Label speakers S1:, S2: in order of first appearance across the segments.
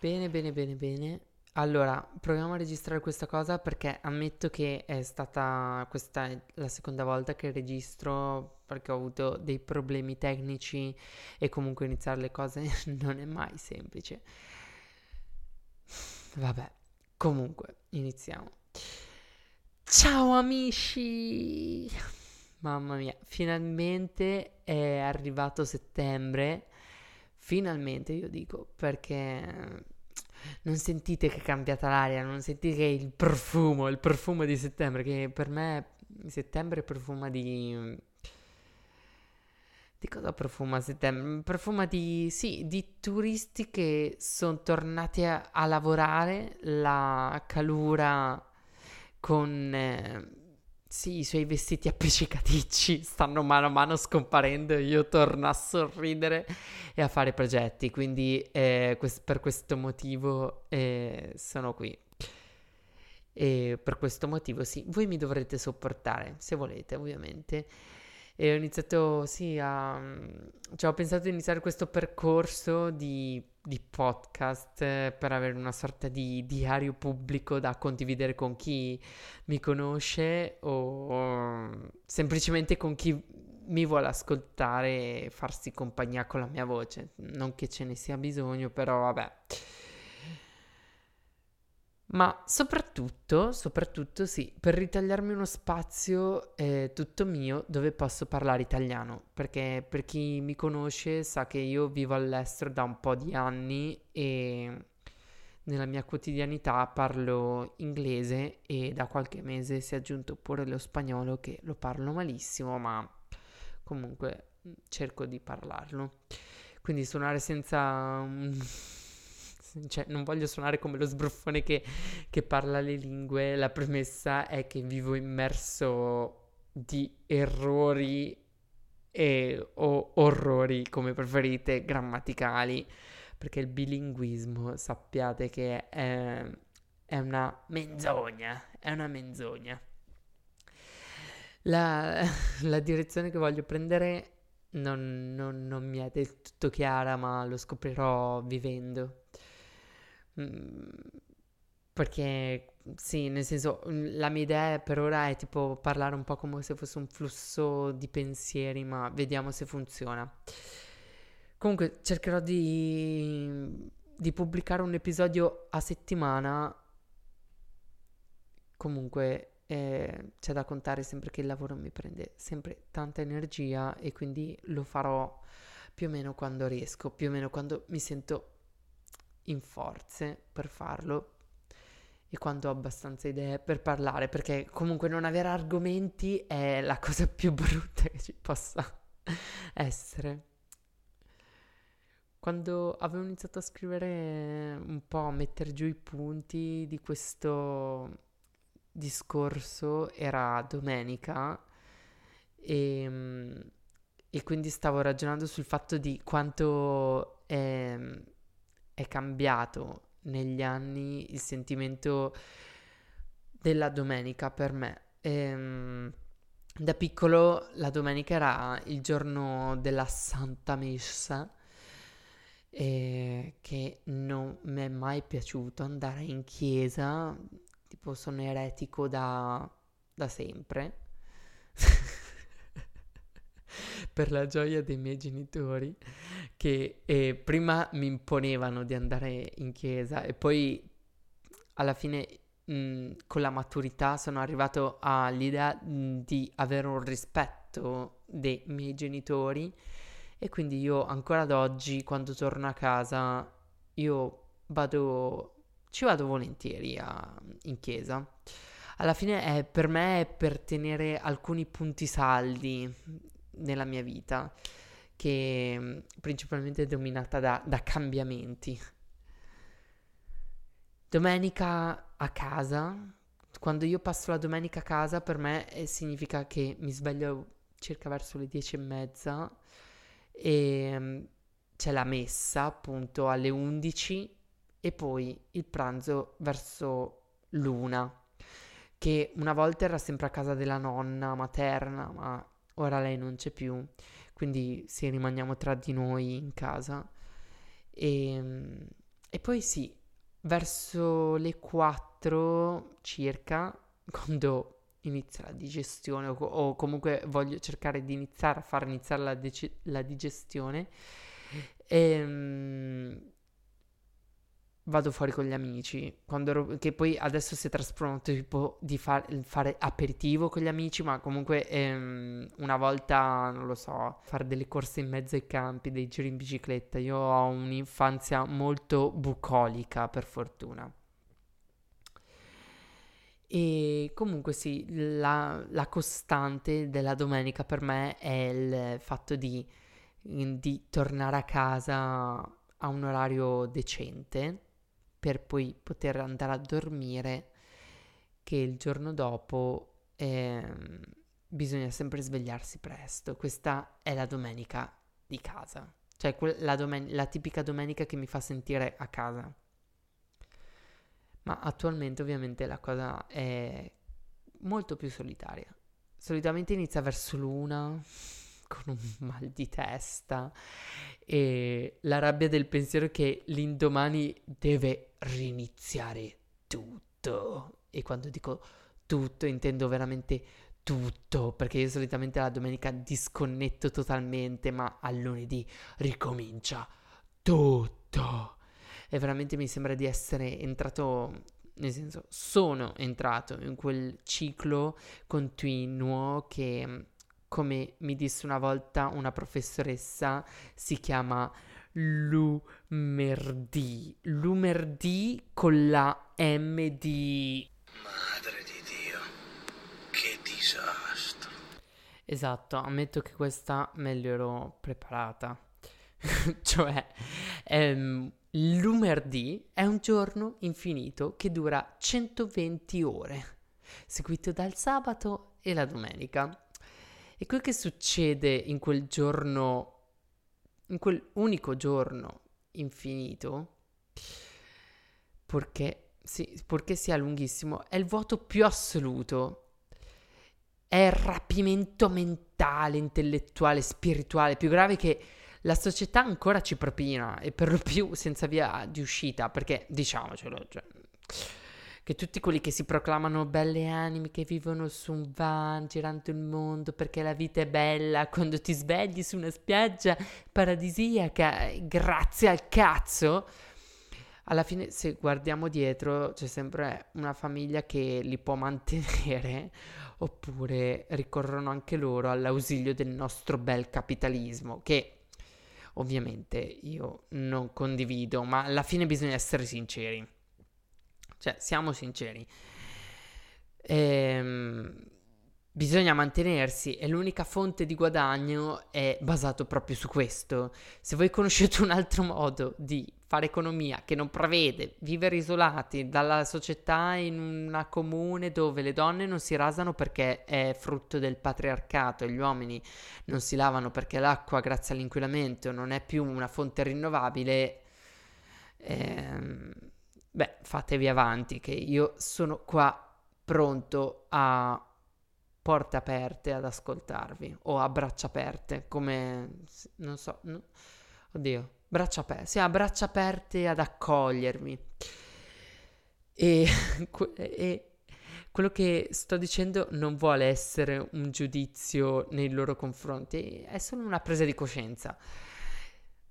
S1: Bene, bene, bene, bene. Allora, proviamo a registrare questa cosa perché ammetto che è stata questa è la seconda volta che registro perché ho avuto dei problemi tecnici e comunque iniziare le cose non è mai semplice. Vabbè, comunque, iniziamo. Ciao amici! Mamma mia, finalmente è arrivato settembre. Finalmente io dico perché non sentite che è cambiata l'aria, non sentite che il profumo, il profumo di settembre, che per me settembre profuma di... Di cosa profuma settembre? Profuma di, sì, di turisti che sono tornati a, a lavorare, la calura con... Eh, sì, i suoi vestiti appiccicaticci stanno mano a mano scomparendo e io torno a sorridere e a fare progetti, quindi eh, quest- per questo motivo eh, sono qui. E per questo motivo sì, voi mi dovrete sopportare, se volete ovviamente. E ho iniziato, sì, a... cioè ho pensato di iniziare questo percorso di di podcast eh, per avere una sorta di diario pubblico da condividere con chi mi conosce o semplicemente con chi mi vuole ascoltare e farsi compagnia con la mia voce. Non che ce ne sia bisogno, però vabbè. Ma soprattutto, soprattutto sì, per ritagliarmi uno spazio eh, tutto mio dove posso parlare italiano, perché per chi mi conosce sa che io vivo all'estero da un po' di anni e nella mia quotidianità parlo inglese e da qualche mese si è aggiunto pure lo spagnolo che lo parlo malissimo, ma comunque cerco di parlarlo. Quindi suonare senza cioè non voglio suonare come lo sbruffone che, che parla le lingue, la premessa è che vivo immerso di errori e, o orrori, come preferite, grammaticali, perché il bilinguismo sappiate che è, è una menzogna, è una menzogna. La, la direzione che voglio prendere non, non, non, mi è del tutto chiara, ma lo scoprirò vivendo. Mm, perché sì, nel senso, mm, la mia idea per ora è tipo parlare un po' come se fosse un flusso di pensieri, ma vediamo se funziona. Comunque cercherò di, di pubblicare un episodio a settimana. Comunque eh, c'è da contare sempre che il lavoro mi prende sempre tanta energia e quindi lo farò più o meno quando riesco, più o meno quando mi sento in forze per farlo e quando ho abbastanza idee per parlare, perché comunque non avere argomenti è la cosa più brutta che ci possa essere. Quando avevo iniziato a scrivere un po', a mettere giù i punti di questo discorso, era domenica e, e quindi stavo ragionando sul fatto di quanto... Eh, è cambiato negli anni il sentimento della domenica per me. Ehm, da piccolo la domenica era il giorno della Santa Messa e che non mi è mai piaciuto andare in chiesa, tipo sono eretico da, da sempre. per la gioia dei miei genitori che eh, prima mi imponevano di andare in chiesa e poi alla fine mh, con la maturità sono arrivato all'idea di avere un rispetto dei miei genitori e quindi io ancora ad oggi quando torno a casa io vado ci vado volentieri a, in chiesa. Alla fine è, per me è per tenere alcuni punti saldi nella mia vita, che mm, principalmente è dominata da, da cambiamenti. Domenica a casa, quando io passo la domenica a casa, per me eh, significa che mi sveglio circa verso le dieci e mezza e mm, c'è la messa appunto alle 11 e poi il pranzo verso l'una che una volta era sempre a casa della nonna materna ma ora lei non c'è più, quindi sì, rimaniamo tra di noi in casa. E, ehm, e poi sì, verso le 4 circa, quando inizia la digestione o, o, comunque voglio cercare di iniziare a far iniziare la, dec- la digestione, ehm, vado fuori con gli amici, ero, che poi adesso si è trasformato tipo di far, fare aperitivo con gli amici, ma comunque ehm, una volta, non lo so, fare delle corse in mezzo ai campi, dei giri in bicicletta. Io ho un'infanzia molto bucolica, per fortuna. E comunque sì, la, la costante della domenica per me è il fatto di, di tornare a casa a un orario decente per poi poter andare a dormire che il giorno dopo eh, bisogna sempre svegliarsi presto. Questa è la domenica di casa, cioè la, domen- la tipica domenica che mi fa sentire a casa. Ma attualmente ovviamente la cosa è molto più solitaria. Solitamente inizia verso l'una con un mal di testa e la rabbia del pensiero che l'indomani deve riniziare tutto. E quando dico tutto intendo veramente tutto, perché io solitamente la domenica disconnetto totalmente, ma al lunedì ricomincia tutto. E veramente mi sembra di essere entrato nel senso sono entrato in quel ciclo continuo che come mi disse una volta una professoressa, si chiama Lumerdi. Lumerdi con la M di...
S2: Madre di Dio, che disastro.
S1: Esatto, ammetto che questa me l'ero preparata. cioè, ehm, l'Umerdi è un giorno infinito che dura 120 ore, seguito dal sabato e la domenica. E quel che succede in quel giorno, in quel unico giorno infinito, purché, sì, purché sia lunghissimo, è il vuoto più assoluto. È il rapimento mentale, intellettuale, spirituale, più grave che la società ancora ci propina e per lo più senza via di uscita, perché diciamocelo, cioè, che tutti quelli che si proclamano belle anime che vivono su un van girando il mondo perché la vita è bella quando ti svegli su una spiaggia paradisiaca grazie al cazzo alla fine se guardiamo dietro c'è sempre una famiglia che li può mantenere oppure ricorrono anche loro all'ausilio del nostro bel capitalismo che ovviamente io non condivido ma alla fine bisogna essere sinceri cioè, siamo sinceri. Ehm, bisogna mantenersi e l'unica fonte di guadagno è basato proprio su questo. Se voi conoscete un altro modo di fare economia che non prevede vivere isolati dalla società in una comune dove le donne non si rasano perché è frutto del patriarcato e gli uomini non si lavano perché l'acqua grazie all'inquinamento non è più una fonte rinnovabile, ehm, beh, fatevi avanti che io sono qua pronto a porte aperte ad ascoltarvi o a braccia aperte, come non so, no, oddio, braccia aperte, sì, a braccia aperte ad accogliermi. E, e quello che sto dicendo non vuole essere un giudizio nei loro confronti, è solo una presa di coscienza.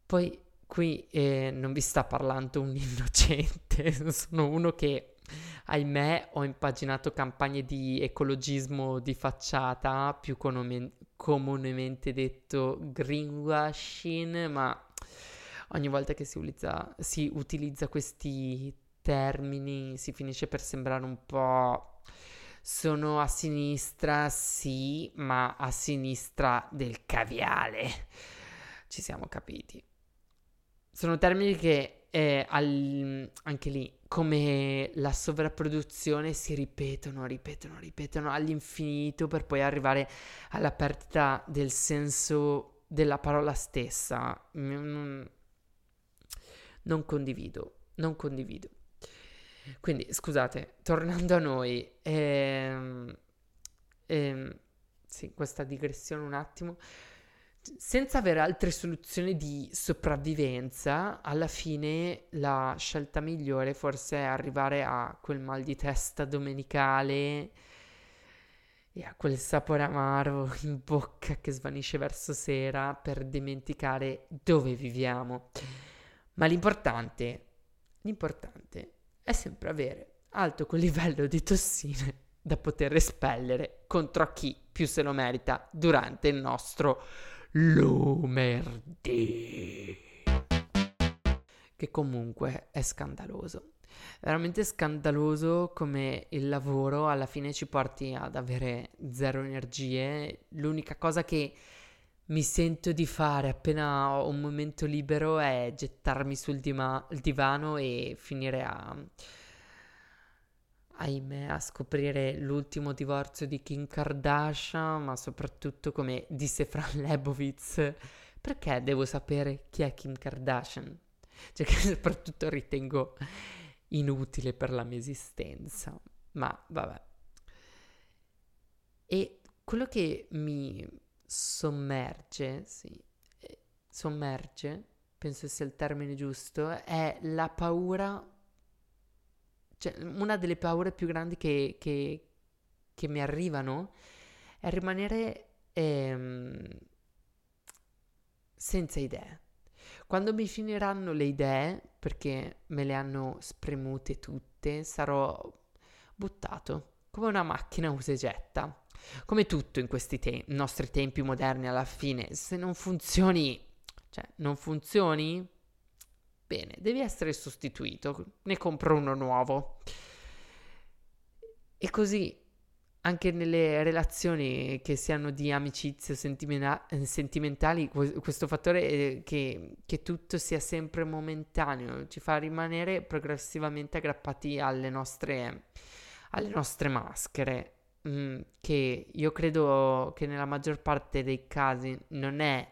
S1: Poi Qui eh, non vi sta parlando un innocente, sono uno che, ahimè, ho impaginato campagne di ecologismo di facciata, più comunemente detto greenwashing, ma ogni volta che si utilizza, si utilizza questi termini si finisce per sembrare un po'... Sono a sinistra, sì, ma a sinistra del caviale. Ci siamo capiti. Sono termini che eh, al, anche lì, come la sovrapproduzione, si ripetono, ripetono, ripetono all'infinito per poi arrivare alla perdita del senso della parola stessa. Non, non condivido, non condivido. Quindi, scusate, tornando a noi, ehm, ehm, sì, questa digressione un attimo senza avere altre soluzioni di sopravvivenza, alla fine la scelta migliore forse è arrivare a quel mal di testa domenicale e a quel sapore amaro in bocca che svanisce verso sera per dimenticare dove viviamo. Ma l'importante, l'importante è sempre avere alto quel livello di tossine da poter espellere contro chi più se lo merita durante il nostro lunedì. Che comunque è scandaloso. Veramente scandaloso come il lavoro alla fine ci porti ad avere zero energie. L'unica cosa che mi sento di fare appena ho un momento libero è gettarmi sul dima- divano e finire a ahimè, a scoprire l'ultimo divorzio di Kim Kardashian, ma soprattutto come disse Fran Lebowitz, perché devo sapere chi è Kim Kardashian? Cioè che soprattutto ritengo inutile per la mia esistenza, ma vabbè. E quello che mi sommerge, sì, eh, sommerge, penso sia il termine giusto, è la paura cioè, una delle paure più grandi che, che, che mi arrivano è rimanere ehm, senza idee. Quando mi finiranno le idee, perché me le hanno spremute tutte, sarò buttato come una macchina usa e getta. Come tutto in questi te- nostri tempi moderni, alla fine, se non funzioni, cioè non funzioni, Bene, devi essere sostituito, ne compro uno nuovo. E così anche nelle relazioni che siano di amicizia sentimena- sentimentali, questo fattore che, che, tutto sia sempre momentaneo ci fa rimanere progressivamente aggrappati alle nostre, alle nostre maschere, mm, che io credo che nella maggior parte dei casi non è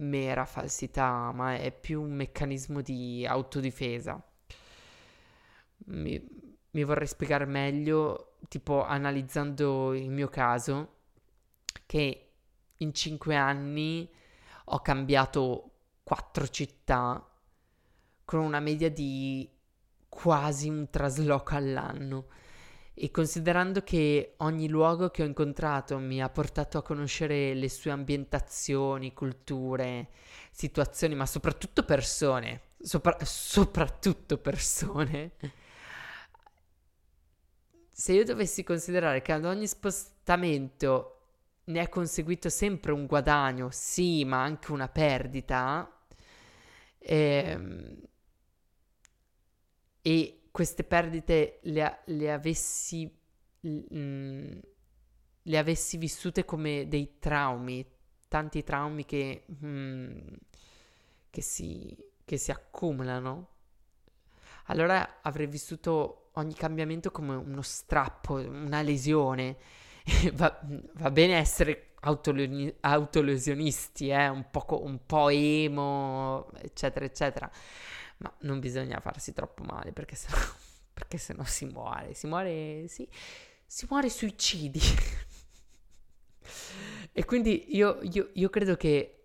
S1: mera falsità, ma è più un meccanismo di autodifesa. Mi, mi vorrei spiegare meglio, tipo analizzando il mio caso, che in cinque anni ho cambiato quattro città con una media di quasi un trasloco all'anno. E considerando che ogni luogo che ho incontrato mi ha portato a conoscere le sue ambientazioni, culture, situazioni, ma soprattutto persone, sopra- soprattutto persone, se io dovessi considerare che ad ogni spostamento ne è conseguito sempre un guadagno, sì, ma anche una perdita, ehm, e queste perdite le, le avessi, mm, le avessi vissute come dei traumi, tanti traumi che, mm, che, si, che si accumulano, allora avrei vissuto ogni cambiamento come uno strappo, una lesione. va, va, bene essere autolesionisti, eh? un, poco, un po' emo, eccetera, eccetera ma non bisogna farsi troppo male perché sennò, perché sennò si muore, si muore, sì, si muore suicidi. e quindi io, io, io credo che,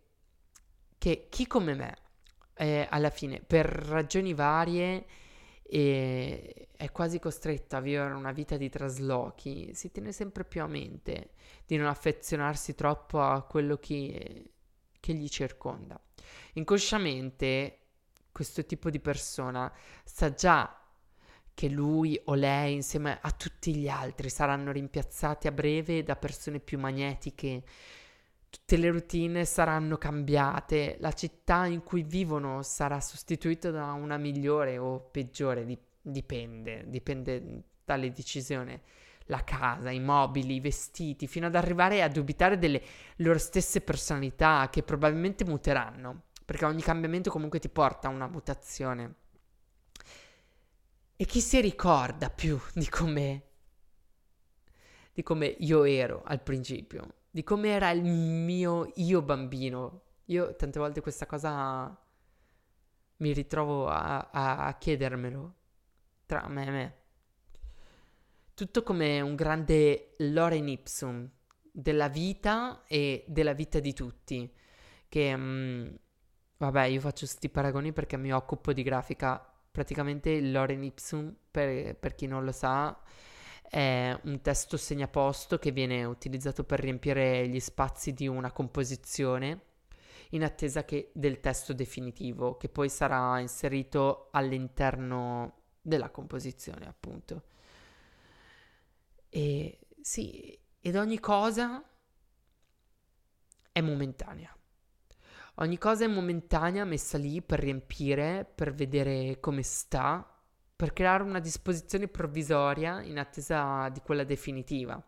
S1: che, chi come me, eh, alla fine, per ragioni varie, e è quasi costretto a vivere una vita di traslochi, si tiene sempre più a mente di non affezionarsi troppo a quello che, che gli circonda. Inconsciamente questo tipo di persona sa già che lui o lei insieme a tutti gli altri saranno rimpiazzati a breve da persone più magnetiche, tutte le routine saranno cambiate, la città in cui vivono sarà sostituita da una migliore o peggiore, dipende, dipende dalle decisioni. La casa, i mobili, i vestiti, fino ad arrivare a dubitare delle loro stesse personalità che probabilmente muteranno perché ogni cambiamento comunque ti porta a una mutazione. E chi si ricorda più di come, di come io ero al principio, di come era il mio io bambino? Io tante volte questa cosa mi ritrovo a, a, chiedermelo tra me e me. Tutto come un grande lorem ipsum della vita e della vita di tutti che, mh, vabbè, io faccio questi paragoni perché mi occupo di grafica. Praticamente il Lorem Ipsum, per, per chi non lo sa, è un testo segnaposto che viene utilizzato per riempire gli spazi di una composizione in attesa che, del testo definitivo che poi sarà inserito all'interno della composizione, appunto. E sì, ed ogni cosa è momentanea. Ogni cosa è momentanea messa lì per riempire, per vedere come sta, per creare una disposizione provvisoria in attesa di quella definitiva.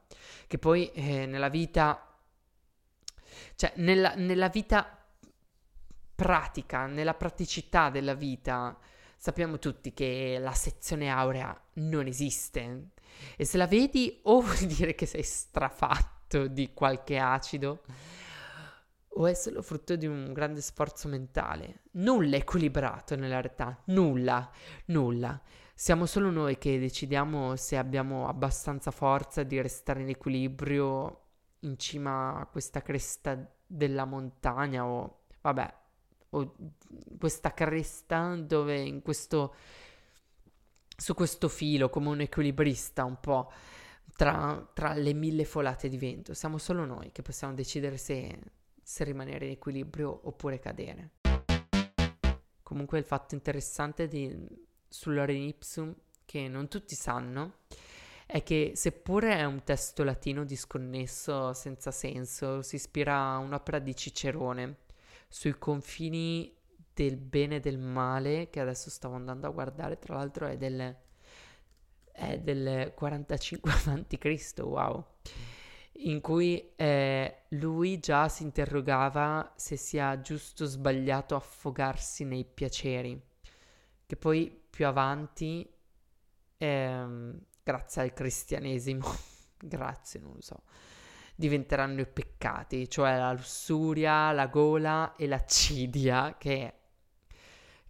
S1: Che poi eh, nella vita, cioè nella, nella vita pratica, nella praticità della vita, sappiamo tutti che la sezione aurea non esiste. E se la vedi o vuol dire che sei strafatto di qualche acido o è solo frutto di un grande sforzo mentale. Nulla è equilibrato nella realtà, nulla, nulla. Siamo solo noi che decidiamo se abbiamo abbastanza forza di restare in equilibrio in cima a questa cresta della montagna o, vabbè, o questa cresta dove in questo, su questo filo come un equilibrista un po' tra, tra le mille folate di vento. Siamo solo noi che possiamo decidere se se rimanere in equilibrio oppure cadere. Comunque il fatto interessante di, sull'Orem Ipsum che non tutti sanno è che seppure è un testo latino disconnesso, senza senso, si ispira a un'opera di Cicerone sui confini del bene e del male, che adesso stavo andando a guardare, tra l'altro è del, è del 45 a.C., wow in cui eh, lui già si interrogava se sia giusto o sbagliato affogarsi nei piaceri, che poi più avanti, ehm, grazie al cristianesimo, grazie, non lo so, diventeranno i peccati, cioè la lussuria, la gola e l'accidia, che,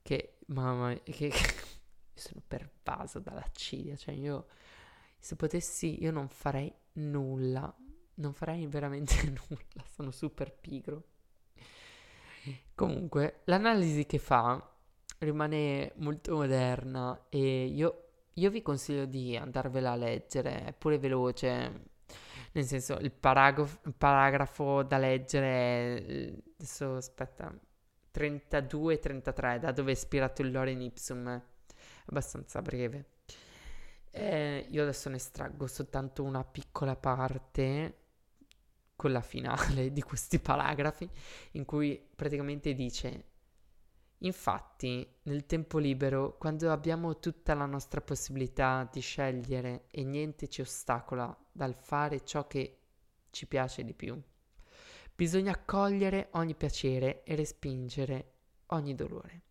S1: che mamma mia, che, che sono pervaso dall'accidia, cioè io, se potessi, io non farei nulla non farei veramente nulla, sono super pigro. Comunque, l'analisi che fa rimane molto moderna e io, io vi consiglio di andarvela a leggere, è pure veloce, nel senso il, paragrafo, il paragrafo da leggere è, adesso aspetta, 32-33, da dove è ispirato il Lorem Ipsum, è abbastanza breve. Eh, io adesso ne estraggo soltanto una piccola parte con la finale di questi paragrafi in cui praticamente dice Infatti, nel tempo libero, quando abbiamo tutta la nostra possibilità di scegliere e niente ci ostacola dal fare ciò che ci piace di più, bisogna accogliere ogni piacere e respingere ogni dolore.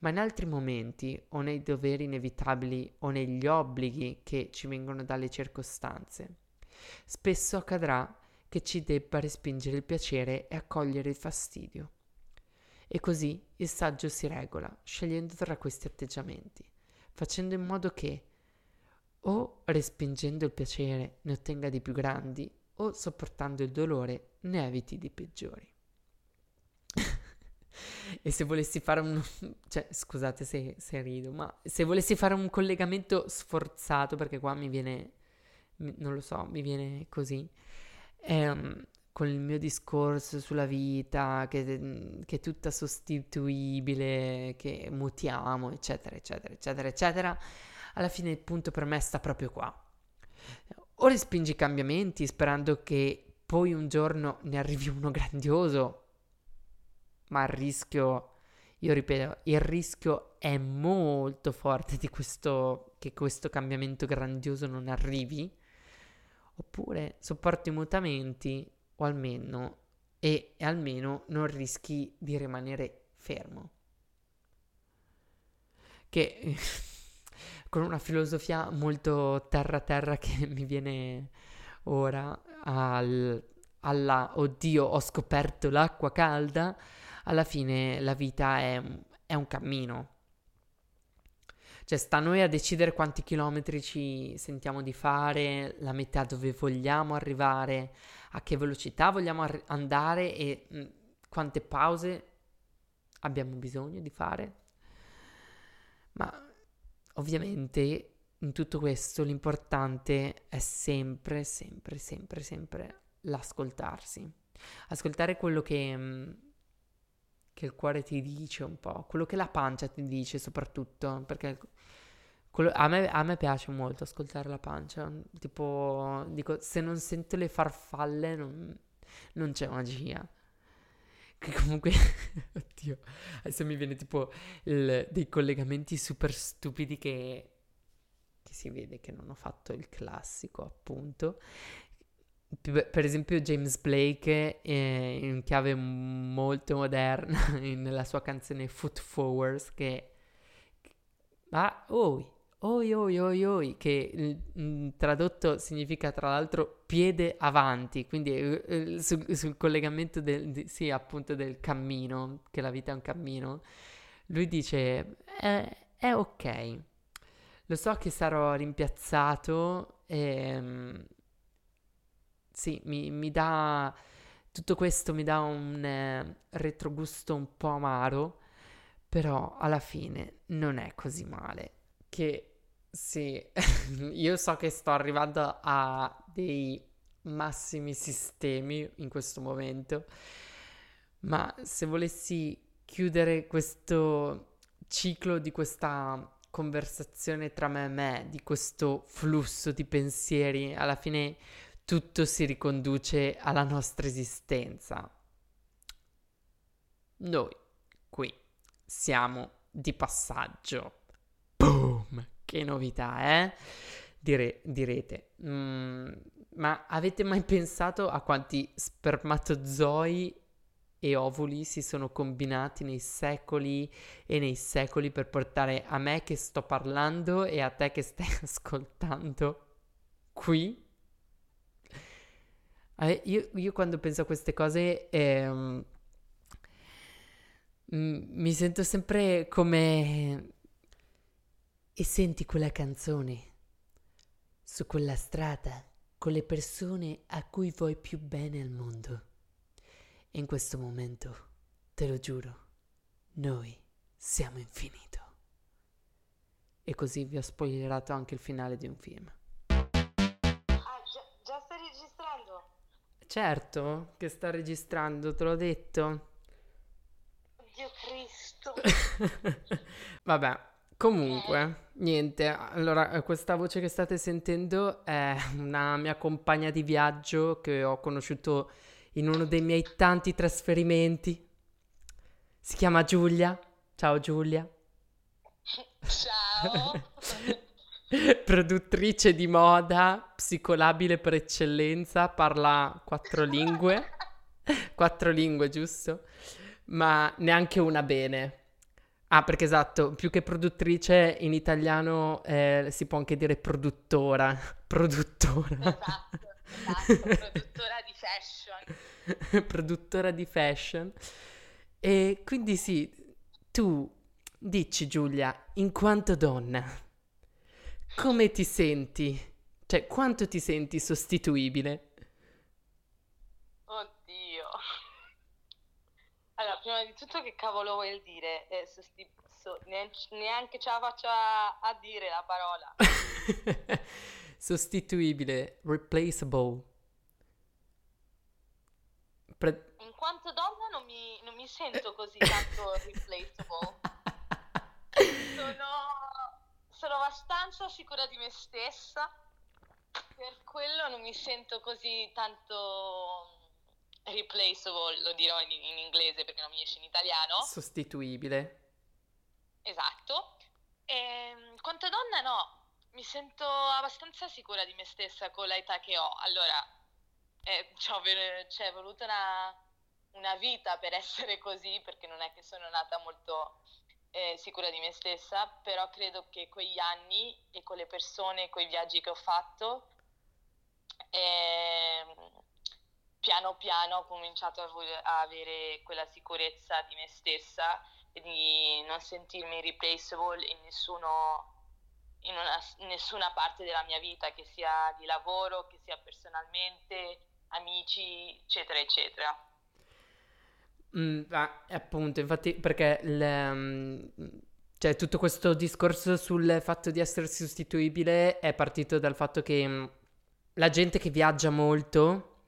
S1: Ma in altri momenti, o nei doveri inevitabili o negli obblighi che ci vengono dalle circostanze, spesso accadrà che ci debba respingere il piacere e accogliere il fastidio. E così il saggio si regola, scegliendo tra questi atteggiamenti, facendo in modo che o respingendo il piacere ne ottenga di più grandi, o sopportando il dolore ne eviti di peggiori. e se volessi fare un... cioè, scusate se, se rido, ma se volessi fare un collegamento sforzato, perché qua mi viene... non lo so, mi viene così ehm, con il mio discorso sulla vita, che, che, è tutta sostituibile, che mutiamo, eccetera, eccetera, eccetera, eccetera, alla fine il punto per me sta proprio qua. O respingi i cambiamenti sperando che poi un giorno ne arrivi uno grandioso, ma il rischio, io ripeto, il rischio è molto forte di questo, che questo cambiamento grandioso non arrivi oppure sopporti i mutamenti o almeno e, e almeno non rischi di rimanere fermo. Che con una filosofia molto terra-terra che mi viene ora al, alla oddio ho scoperto l'acqua calda, alla fine la vita è, è un cammino cioè, sta a noi a decidere quanti chilometri ci sentiamo di fare, la metà dove vogliamo arrivare, a che velocità vogliamo ar- andare e mh, mm, quante pause abbiamo bisogno di fare, ma ovviamente in tutto questo l'importante è sempre, sempre, sempre, sempre l'ascoltarsi. Ascoltare quello che, mm, che il cuore ti dice un po', quello che la pancia ti dice soprattutto, perché quello, a, me, a, me, piace molto ascoltare la pancia, tipo, dico, se non sento le farfalle non, non c'è magia. Che comunque, oddio, adesso mi viene tipo il, dei collegamenti super stupidi che, che si vede che non ho fatto il classico, appunto. Per esempio James Blake eh, in chiave molto moderna nella sua canzone Foot Forwards che... Ah, oh, oi oi oi oi, che mh, tradotto significa tra l'altro piede avanti, quindi eh, eh, su, sul collegamento del, di, sì, appunto del cammino, che la vita è un cammino, lui dice è, è ok, lo so che sarò rimpiazzato e mh, sì, mi, mi, dà, tutto questo mi dà un eh, retrogusto un po' amaro, però alla fine non è così male che sì, io so che sto arrivando a dei massimi sistemi in questo momento, ma se volessi chiudere questo ciclo di questa conversazione tra me e me, di questo flusso di pensieri, alla fine tutto si riconduce alla nostra esistenza. Noi qui siamo di passaggio. Boom! Che novità, eh? Dire, direte. Mm, ma avete mai pensato a quanti spermatozoi e ovuli si sono combinati nei secoli e nei secoli per portare a me che sto parlando e a te che stai ascoltando qui? Eh, io, io, quando penso a queste cose eh, mi sento sempre come e senti quella canzone su quella strada con le persone a cui vuoi più bene al mondo. E in questo momento, te lo giuro, noi siamo infinito. E così vi ho spoilerato anche il finale di un film. Certo che sta registrando, te l'ho detto.
S3: Dio Cristo.
S1: Vabbè, Comunque, niente, allora eh, questa voce che state sentendo è una mia compagna di viaggio che ho conosciuto in uno dei miei tanti trasferimenti. Si chiama Giulia. Ciao Giulia.
S3: Ciao.
S1: Produttrice di moda, psicolabile per eccellenza, parla quattro lingue. quattro lingue, giusto? Ma neanche una bene. Ah, perché esatto, più che produttrice in italiano eh, si può anche dire produttora. Produttora.
S3: Esatto, esatto, produttora di fashion.
S1: produttora di fashion. E quindi sì, tu dici Giulia, in quanto donna, come ti senti? Cioè, quanto ti senti sostituibile?
S3: Allora, prima di tutto che cavolo vuol dire? Eh, sosti- so- neanche, ce la faccio a, a dire la parola.
S1: Sostituibile, replaceable.
S3: Pre- In quanto donna non mi, non mi sento così tanto replaceable. Sono, sono abbastanza sicura di me stessa, per quello non mi sento così tanto replaceable, lo dirò in, in inglese perché non mi esce in italiano.
S1: Sostituibile.
S3: Esatto. E, ehm, quanto donna no, mi sento abbastanza sicura di me stessa con l'età che ho. Allora, eh, ci è voluta una, una, vita per essere così, perché non è che sono nata molto eh, sicura di me stessa, però credo che quegli anni e con le persone, con i viaggi che ho fatto, eh, piano piano ho cominciato a, voler, a avere quella sicurezza di me stessa e di non sentirmi replaceable in, nessuno, in una, nessuna parte della mia vita, che sia di lavoro, che sia personalmente, amici, eccetera, eccetera.
S1: Mm, ah, appunto, infatti, perché le, mm, cioè, tutto questo discorso sul fatto di essere sostituibile è partito dal fatto che mm, la gente che viaggia molto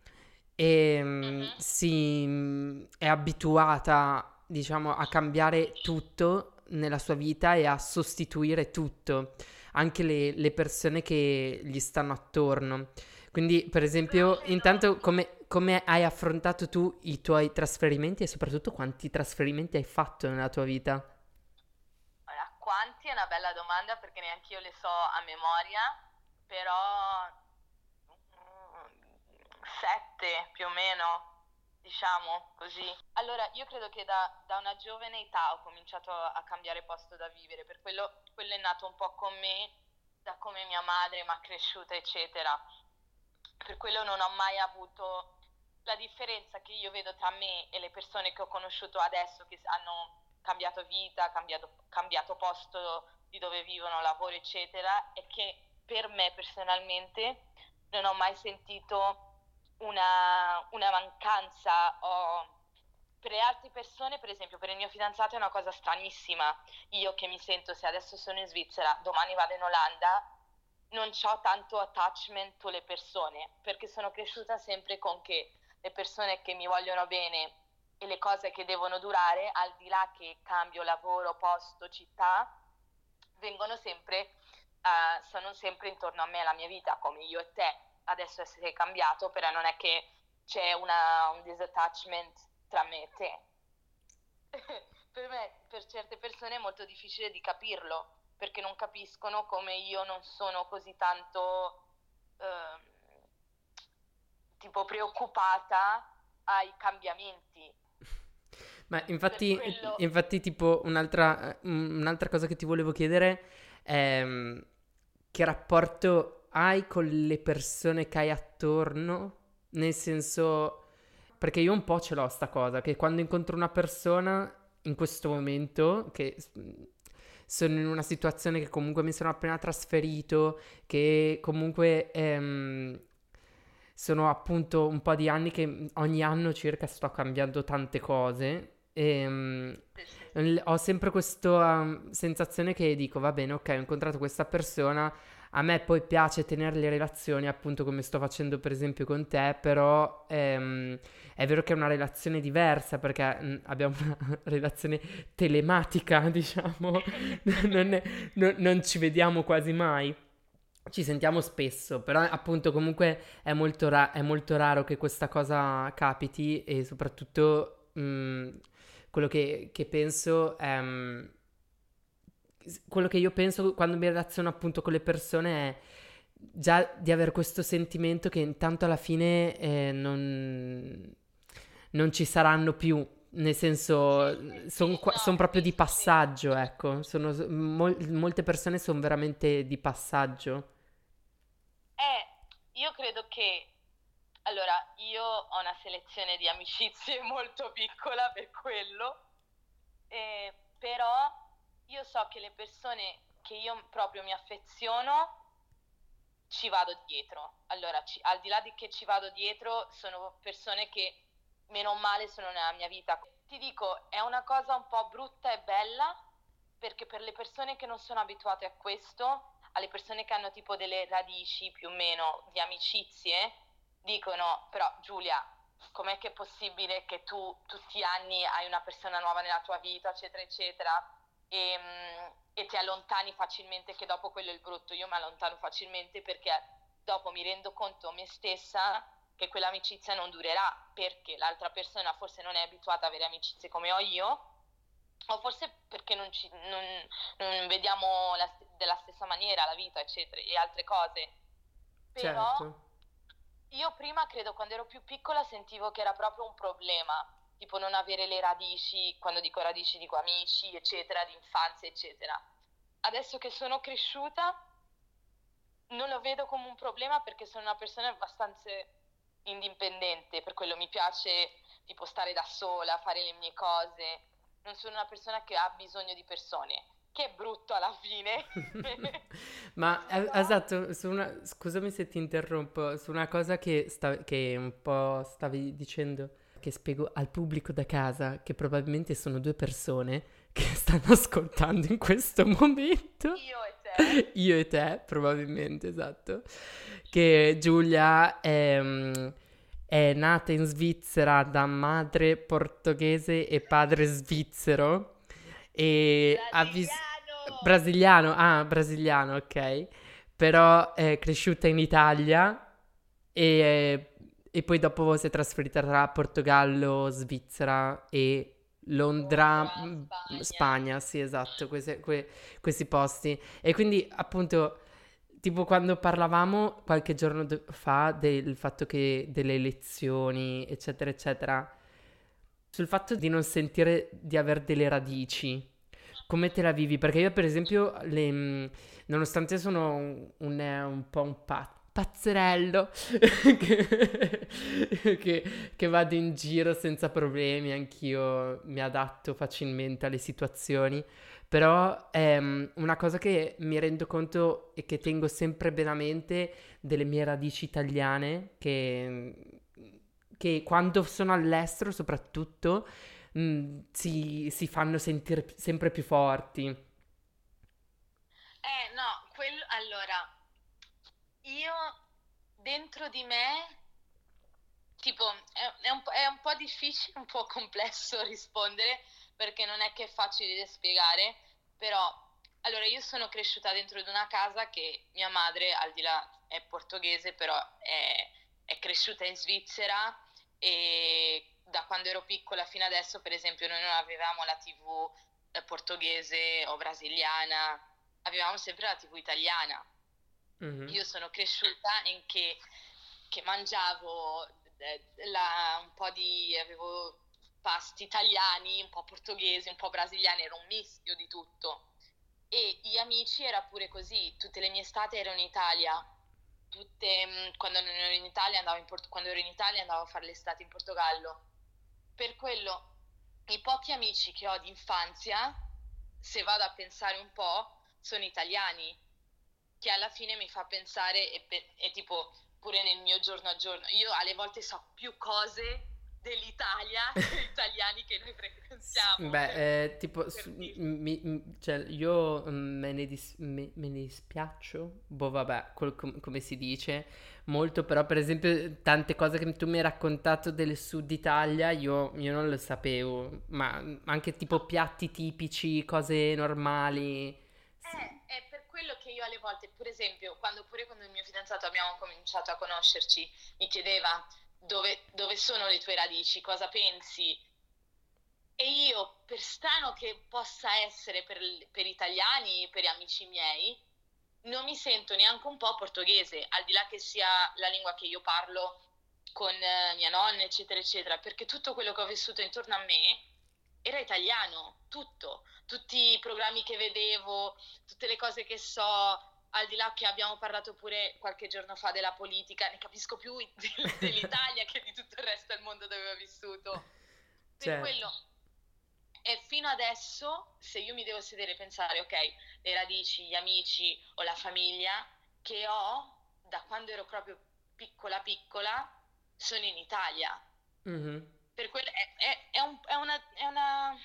S1: e, mm-hmm. si, mm, è abituata, diciamo, a cambiare tutto nella sua vita e a sostituire tutto, anche le, le persone che gli stanno attorno. Quindi, per esempio, intanto come, come, hai affrontato tu i tuoi trasferimenti e soprattutto quanti trasferimenti hai fatto nella tua vita?
S3: Allora, quanti è una bella domanda perché neanche io le so a memoria, però mm, sette più o meno diciamo così. Allora, io credo che da, da, una giovane età ho cominciato a cambiare posto da vivere, per quello, quello è nato un po' con me, da come mia madre mi ha cresciuta, eccetera. Per quello non ho mai avuto la differenza che io vedo tra me e le persone che ho conosciuto adesso, che hanno cambiato vita, cambiato, cambiato posto di dove vivono, lavoro, eccetera, è che per me personalmente non ho mai sentito una, una mancanza o per le altre persone, per esempio, per il mio fidanzato è una cosa stranissima. Io che mi sento, se adesso sono in Svizzera, domani vado in Olanda, non ho tanto attachment con le persone, perché sono cresciuta sempre con che le persone che mi vogliono bene e le cose che devono durare, al di là che cambio lavoro, posto, città, vengono sempre, uh, sono sempre intorno a me, alla mia vita, come io e te adesso è cambiato, però non è che c'è una, un disattachment tra me e te. per me, per certe persone è molto difficile di capirlo, perché non capiscono come io non sono così tanto eh, tipo preoccupata ai cambiamenti.
S1: Ma infatti, quello... infatti tipo un'altra, un'altra cosa che ti volevo chiedere è che rapporto hai con le persone che hai attorno, nel senso, perché io un po' ce l'ho sta cosa, che quando incontro una persona in questo momento, che sono in una situazione che comunque mi sono appena trasferito, che comunque ehm, sono appunto un po' di anni che ogni anno circa sto cambiando tante cose. E, ehm, ho sempre questa um, sensazione che dico, va bene, ok, ho incontrato questa persona, a me poi piace tenere le relazioni, appunto come sto facendo per esempio con te, però ehm, è vero che è una relazione diversa perché mh, mm, abbiamo una relazione telematica, diciamo, non, è, no, non ci vediamo quasi mai. Ci sentiamo spesso, però appunto comunque è molto, ra- è molto raro che questa cosa capiti e soprattutto mh, mm, quello che, che penso è... Mh, mm, quello che io penso quando mi relaziono appunto con le persone è già di avere questo sentimento che intanto alla fine eh, non, non, ci saranno più, nel senso sono son proprio di passaggio, ecco, sono, mol, molte persone sono veramente di passaggio.
S3: Eh, io credo che, allora, io ho una selezione di amicizie molto piccola per quello, eh, però io so che le persone che io proprio mi affeziono ci vado dietro. Allora, ci, al di là di che ci vado dietro, sono persone che meno male sono nella mia vita. Ti dico, è una cosa un po' brutta e bella perché per le persone che non sono abituate a questo, alle persone che hanno tipo delle radici più o meno di amicizie, dicono però Giulia, com'è che è possibile che tu tutti gli anni hai una persona nuova nella tua vita, eccetera, eccetera? e, ehm, e ti allontani facilmente, che dopo quello è il brutto, io mi allontano facilmente perché dopo mi rendo conto me stessa che quell'amicizia non durerà perché l'altra persona forse non è abituata ad avere amicizie come ho io o forse perché non, ci, non, non vediamo la, della stessa maniera la vita eccetera e altre cose però certo. io prima credo quando ero più piccola sentivo che era proprio un problema tipo non avere le radici, quando dico radici dico amici, eccetera, di infanzia, eccetera. Adesso che sono cresciuta non lo vedo come un problema perché sono una persona abbastanza indipendente, per quello mi piace tipo stare da sola, fare le mie cose. Non sono una persona che ha bisogno di persone che è brutto alla fine.
S1: Ma eh, esatto, una, scusami se ti interrompo, su una cosa che, sta, che un po' stavi dicendo che spiego al pubblico da casa, che probabilmente sono due persone che stanno ascoltando in questo momento.
S3: Io.
S1: Io e te, probabilmente, esatto. Che Giulia è, mm, è nata in Svizzera da madre portoghese e padre svizzero. E ha vis-
S3: Brasiliano!
S1: Brasiliano, ah, brasiliano, ok. Però è cresciuta in Italia e, e poi dopo si è trasferita tra Portogallo, Svizzera e Londra,
S3: Londra,
S1: mm,
S3: Spagna.
S1: Spagna, sì, esatto, queste- que- questi posti. E quindi, appunto, tipo quando parlavamo qualche giorno fa del fatto che delle elezioni, eccetera, eccetera, sul fatto di non sentire di avere delle radici. Come te la vivi? Perché io, per esempio, le, mh, nonostante sono un, un, un po' un pa- pazzerello che, che- che vado in giro senza problemi, anch'io mi adatto facilmente alle situazioni, però è mh, una cosa che mi rendo conto e che tengo sempre bene a mente delle mie radici italiane, che, che quando sono all'estero soprattutto mh, si, si fanno sentire sempre più forti.
S3: Eh, no, quello... Allora, io dentro di me, tipo, è, è un, è un po' difficile, un po' complesso rispondere perché non è che è facile da spiegare, però, allora, io sono cresciuta dentro di una casa che mia madre, al di là, è portoghese, però è, è cresciuta in Svizzera e da quando ero piccola fino adesso, per esempio, noi non avevamo la TV eh, portoghese o brasiliana, avevamo sempre la TV italiana.
S1: Mhm.
S3: Io sono cresciuta in che, che mangiavo eh, la- un po' di, avevo pasti italiani, un po' portoghesi, un po' brasiliani, era un mischio di tutto. E gli amici era pure così, tutte le mie estate ero in Italia, tutte, mh, quando non ero in Italia andavo in Port- quando ero in Italia andavo a fare l'estate in Portogallo. Per quello i pochi amici che ho d'infanzia, se vado a pensare un po', sono italiani, che alla fine mi fa pensare e, e tipo pure nel mio giorno a giorno, io alle volte so più cose dell'Italia degli italiani che noi frequentiamo.
S1: Beh, eh, tipo, mi- mi- cioè, io mm, me ne, dis- me- me ne dispiaccio, boh, vabbè, col- com- come si dice, molto, però, per esempio, tante cose che tu mi hai raccontato del sud Italia, io, io non lo sapevo, ma anche tipo piatti tipici, cose normali.
S3: Eh, è per quello che io alle volte, per esempio, quando pure con il mio fidanzato abbiamo cominciato a conoscerci, mi chiedeva dove, dove sono le tue radici, cosa pensi? E io, per strano che possa essere per, per italiani, per amici miei, non mi sento neanche un po' portoghese, al di là che sia la lingua che io parlo con eh, mia nonna, eccetera, eccetera, perché tutto quello che ho vissuto intorno a me era italiano, tutto, tutti i programmi che vedevo, tutte le cose che so, al di là che abbiamo parlato pure qualche giorno fa della politica, ne capisco più del- dell'Italia che di tutto il resto del mondo dove ho vissuto. Per
S1: Certo.
S3: quello, e fino adesso, se io mi devo sedere e pensare, ok, le radici, gli amici o la famiglia che ho da quando ero proprio piccola piccola, sono in Italia.
S1: Mhm.
S3: Per quello è, è- è un- è una, è una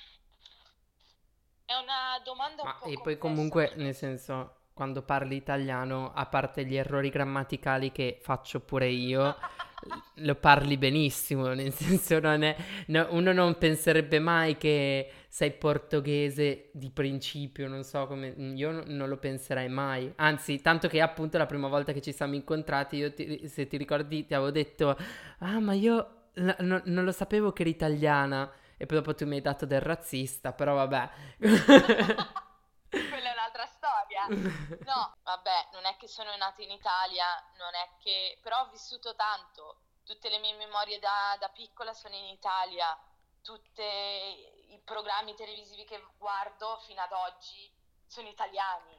S3: è una domanda un
S1: Ma
S3: po'
S1: e poi comunque, nel senso, quando parli italiano, a parte gli errori grammaticali che faccio pure io, lo parli benissimo, nel senso non è, no, uno non penserebbe mai che sei portoghese di principio, non so come, io no- non lo penserei mai, anzi, tanto che appunto la prima volta che ci siamo incontrati, io ti- se ti ricordi ti avevo detto, ah ma io n- no- non lo sapevo che eri italiana, e poi dopo tu mi hai dato del razzista, però vabbè.
S3: Quella è un'altra storia. No, vabbè, non è che sono nata in Italia, non è che... però ho vissuto tanto. Tutte le mie memorie da, da piccola sono in Italia, tutti i programmi televisivi che guardo fino ad oggi sono italiani.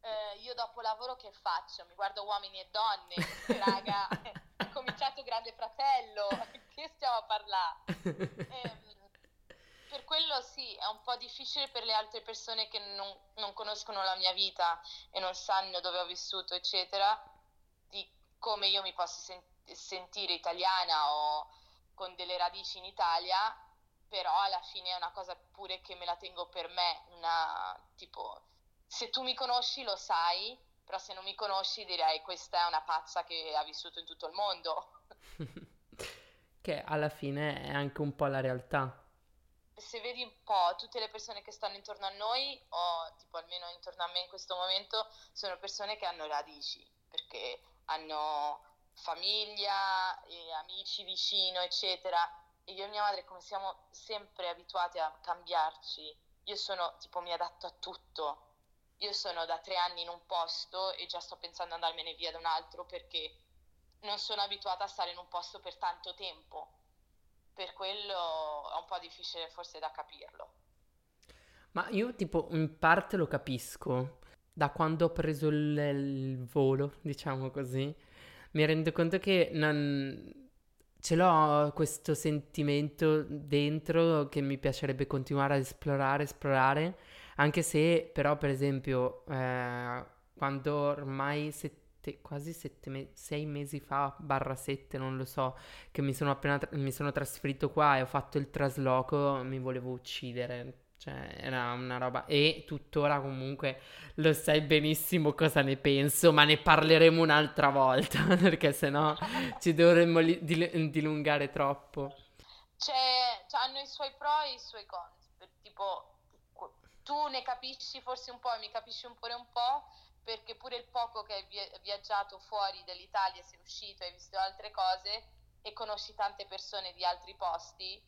S3: Eh, io dopo lavoro che faccio? Mi guardo uomini e donne, raga, è cominciato Grande Fratello, che stiamo a parlare? Ehm, per quello sì, è un po' difficile per le altre persone che non, non conoscono la mia vita e non sanno dove ho vissuto, eccetera, di come io mi posso sen- sentire italiana o con delle radici in Italia, però alla fine è una cosa pure che me la tengo per me, una tipo se tu mi conosci lo sai, però se non mi conosci direi questa è una pazza che ha vissuto in tutto il mondo.
S1: che alla fine è anche un po' la realtà.
S3: Se vedi un po' tutte le persone che stanno intorno a noi, o tipo almeno intorno a me in questo momento, sono persone che hanno radici, perché hanno famiglia, amici vicino, eccetera. E io e mia madre, come siamo sempre abituati a cambiarci, io sono tipo mi adatto a tutto. Io sono da tre anni in un posto e già sto pensando ad andarmene via da un altro perché non sono abituata a stare in un posto per tanto tempo. Per quello è un po' difficile forse da capirlo.
S1: Ma io tipo in parte lo capisco. Da quando ho preso il, il volo, diciamo così, mi rendo conto che non... Ce l'ho questo sentimento dentro che mi piacerebbe continuare ad esplorare, esplorare, anche se però per esempio eh, quando ormai sette, quasi sette me- sei mesi fa, barra sette, non lo so, che mi sono appena tra- mi sono trasferito qua e ho fatto il trasloco, mi volevo uccidere cioè, era una roba. E tuttora comunque lo sai benissimo cosa ne penso, ma ne parleremo un'altra volta, perché sennò ci dovremmo li- dil- dilungare troppo.
S3: Cioè, hanno i suoi pro e i suoi contro. Tipo, tu ne capisci forse un po' e mi capisci po' un po', perché pure il poco che hai viaggiato fuori dall'Italia, sei uscito, hai visto altre cose e conosci tante persone di altri posti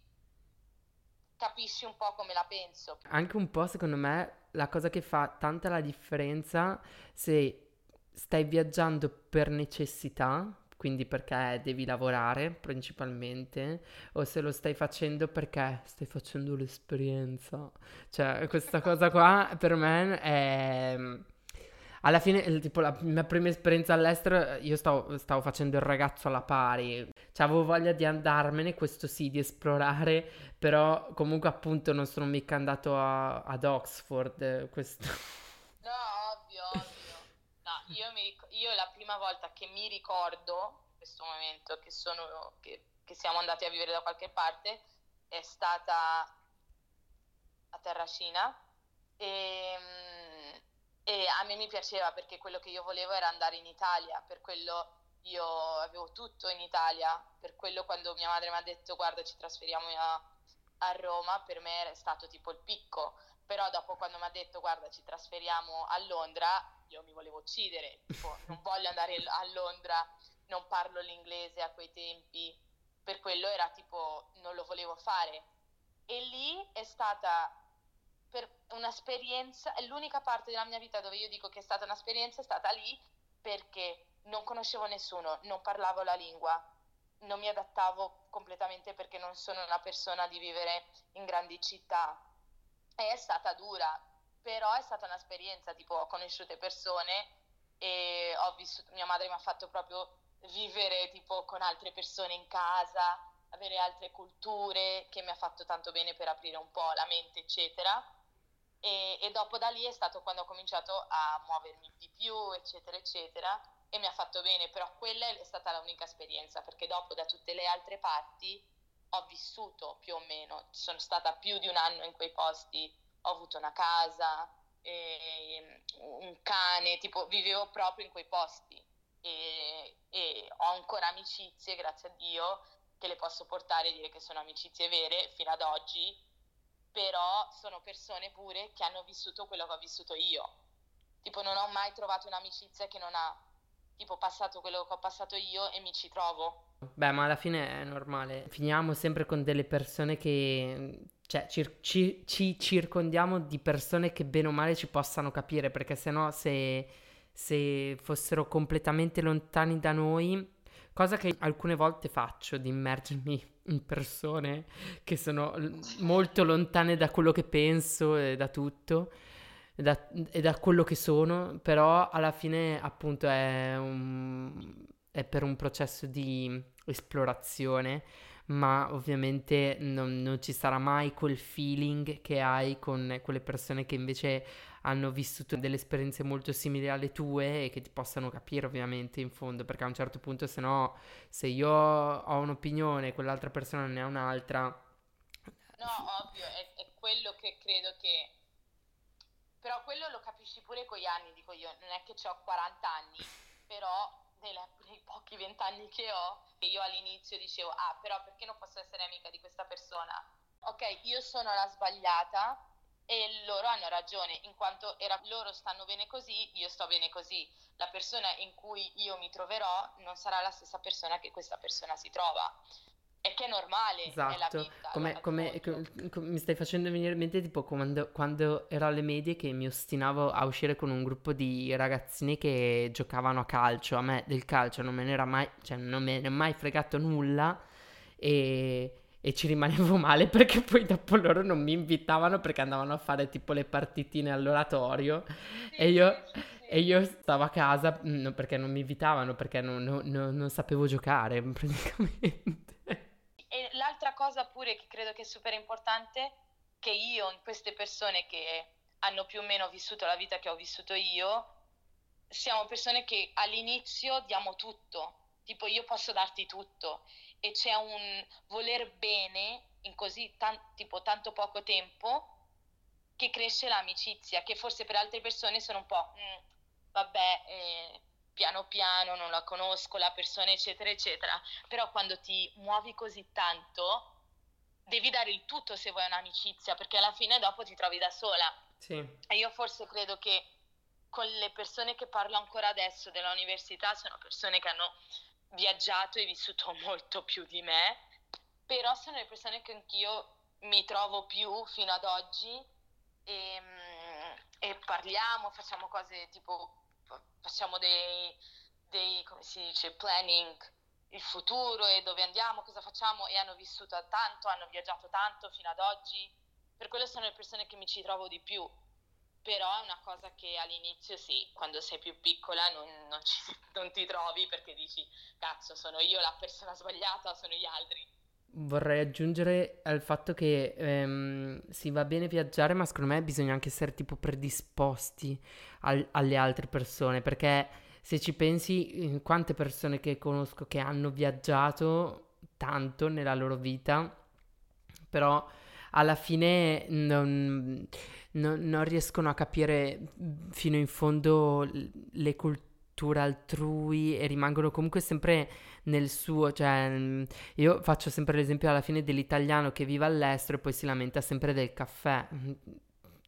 S3: capisci un po' come la penso.
S1: Anche un po', secondo me, la cosa che fa tanta la differenza se stai viaggiando per necessità, quindi perché devi lavorare principalmente, o se lo stai facendo perché stai facendo l'esperienza. Cioè, questa cosa qua per me è alla fine, tipo, la mia prima esperienza all'estero, io stavo, stavo facendo il ragazzo alla pari. Cioè, avevo voglia di andarmene, questo sì, di esplorare, però comunque appunto non sono mica andato a, ad Oxford, questo...
S3: No, ovvio, ovvio. No, io, mi, io la prima volta che mi ricordo, questo momento, che, sono, che, che siamo andati a vivere da qualche parte, è stata a Terracina. E ehm, e a me mi piaceva perché quello che io volevo era andare in Italia, per quello io avevo tutto in Italia, per quello quando mia madre mi ha detto guarda ci trasferiamo a, a Roma, per me era stato tipo il picco, però dopo quando mi ha detto guarda ci trasferiamo a Londra, io mi volevo uccidere, tipo non voglio andare a Londra, non parlo l'inglese a quei tempi, per quello era tipo non lo volevo fare. E lì è stata per un'esperienza, l'unica parte della mia vita dove io dico che è stata un'esperienza, è stata lì perché non conoscevo nessuno, non parlavo la lingua, non mi adattavo completamente perché non sono una persona di vivere in grandi città. E è stata dura, però è stata un'esperienza, tipo ho conosciuto persone e ho vissuto, mia madre mi ha fatto proprio vivere tipo con altre persone in casa, avere altre culture che mi ha fatto tanto bene per aprire un po' la mente, eccetera. E, e, dopo da lì è stato quando ho cominciato a muovermi di più, eccetera, eccetera, e mi ha fatto bene, però quella è stata l'unica esperienza, perché dopo da tutte le altre parti ho vissuto più o meno, sono stata più di un anno in quei posti, ho avuto una casa, un cane, tipo vivevo proprio in quei posti e, e ho ancora amicizie, grazie a Dio, che le posso portare e dire che sono amicizie vere fino ad oggi però sono persone pure che hanno vissuto quello che ho vissuto io. Tipo non ho mai trovato un'amicizia che non ha tipo passato quello che ho passato io e mi ci trovo.
S1: Beh, ma alla fine è normale. Finiamo sempre con delle persone che cioè cir- ci, ci, circondiamo di persone che bene o male ci possano capire, perché sennò se, se fossero completamente lontani da noi, cosa che alcune volte faccio di immergermi in persone che sono molto lontane da quello che penso e da tutto da, e da quello che sono, però alla fine appunto è, un, è per un processo di esplorazione, ma ovviamente non, non ci sarà mai quel feeling che hai con quelle persone che invece hanno vissuto delle esperienze molto simili alle tue e che ti possano capire ovviamente in fondo, perché a un certo punto se no, se io ho un'opinione e quell'altra persona ne ha un'altra...
S3: No, ovvio, è, è quello che credo che... Però quello lo capisci pure con gli anni, dico io, non è che ho 40 anni, però nei, nei pochi vent'anni che ho, io all'inizio dicevo, ah, però perché non posso essere amica di questa persona? Ok, io sono la sbagliata, e loro hanno ragione, in quanto era, loro stanno bene così, io sto bene così. La persona in cui io mi troverò non sarà la stessa persona che questa persona si trova. E che è normale, esatto. vita.
S1: Come, come, come, mi stai facendo venire in mente tipo quando, quando, ero alle medie che mi ostinavo a uscire con un gruppo di ragazzini che giocavano a calcio. A me del calcio non me ne era mai, cioè non me ne è mai fregato nulla e e ci rimanevo male perché poi dopo loro non mi invitavano perché andavano a fare tipo le partitine all'oratorio sì, e, io, sì, e, io, stavo a casa no, perché non mi invitavano perché non, non, non, sapevo giocare praticamente.
S3: Pure che credo che è super importante che io in queste persone che hanno più o meno vissuto la vita che ho vissuto io siamo persone che all'inizio diamo tutto. Tipo io posso darti tutto. E c'è un voler bene in così tan- tipo tanto poco tempo che cresce l'amicizia, che forse per altre persone sono un po', mm, vabbè, eh, piano piano, non la conosco, la persona, eccetera, eccetera, però quando ti muovi così tanto, devi dare il tutto se vuoi un'amicizia, perché alla fine dopo ti trovi da sola.
S1: Sì.
S3: E io forse credo che con le persone che parlo ancora adesso dell'università sono persone che hanno viaggiato e vissuto molto più di me, però sono le persone con cui io mi trovo più fino ad oggi e, mm, e parliamo, facciamo cose tipo, facciamo dei, dei, come si dice, planning il futuro e dove andiamo, cosa facciamo e hanno vissuto tanto, hanno viaggiato tanto fino ad oggi, per quello sono le persone che mi ci trovo di più però è una cosa che all'inizio sì, quando sei più piccola non, non, ci, non, ti trovi perché dici cazzo sono io la persona sbagliata, sono gli altri.
S1: Vorrei aggiungere al fatto che ehm, si va bene viaggiare, ma secondo me bisogna anche essere tipo predisposti al, alle altre persone, perché se ci pensi, quante persone che conosco che hanno viaggiato tanto nella loro vita, però alla fine non non, non riescono a capire fino in fondo le culture altrui e rimangono comunque sempre nel suo, cioè io faccio sempre l'esempio alla fine dell'italiano che vive all'estero e poi si lamenta sempre del caffè,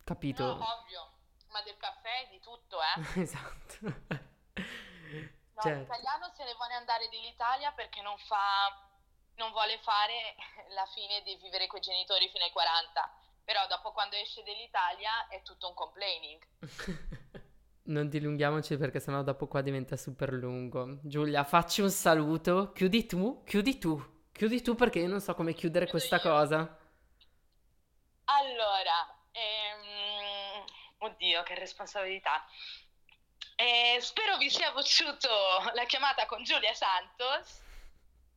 S1: capito?
S3: No, ovvio, ma del caffè di tutto, eh?
S1: esatto.
S3: No, certo. l'italiano se ne vuole andare dall'Italia perché non fa non vuole fare la fine di vivere con i genitori fino ai 40 però dopo quando esce dall'Italia è tutto un complaining.
S1: non dilunghiamoci perché sennò dopo qua diventa super lungo. Giulia, facci un saluto, chiudi tu, chiudi tu, chiudi tu perché io non so come chiudere Chiudo questa io. cosa.
S3: Allora, ehm... oddio che responsabilità. Eh, spero vi sia piaciuto la chiamata con Giulia Santos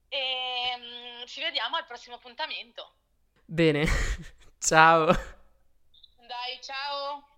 S3: e ehm, ci vediamo al prossimo appuntamento.
S1: Bene. Ciao.
S3: Dai, ciao.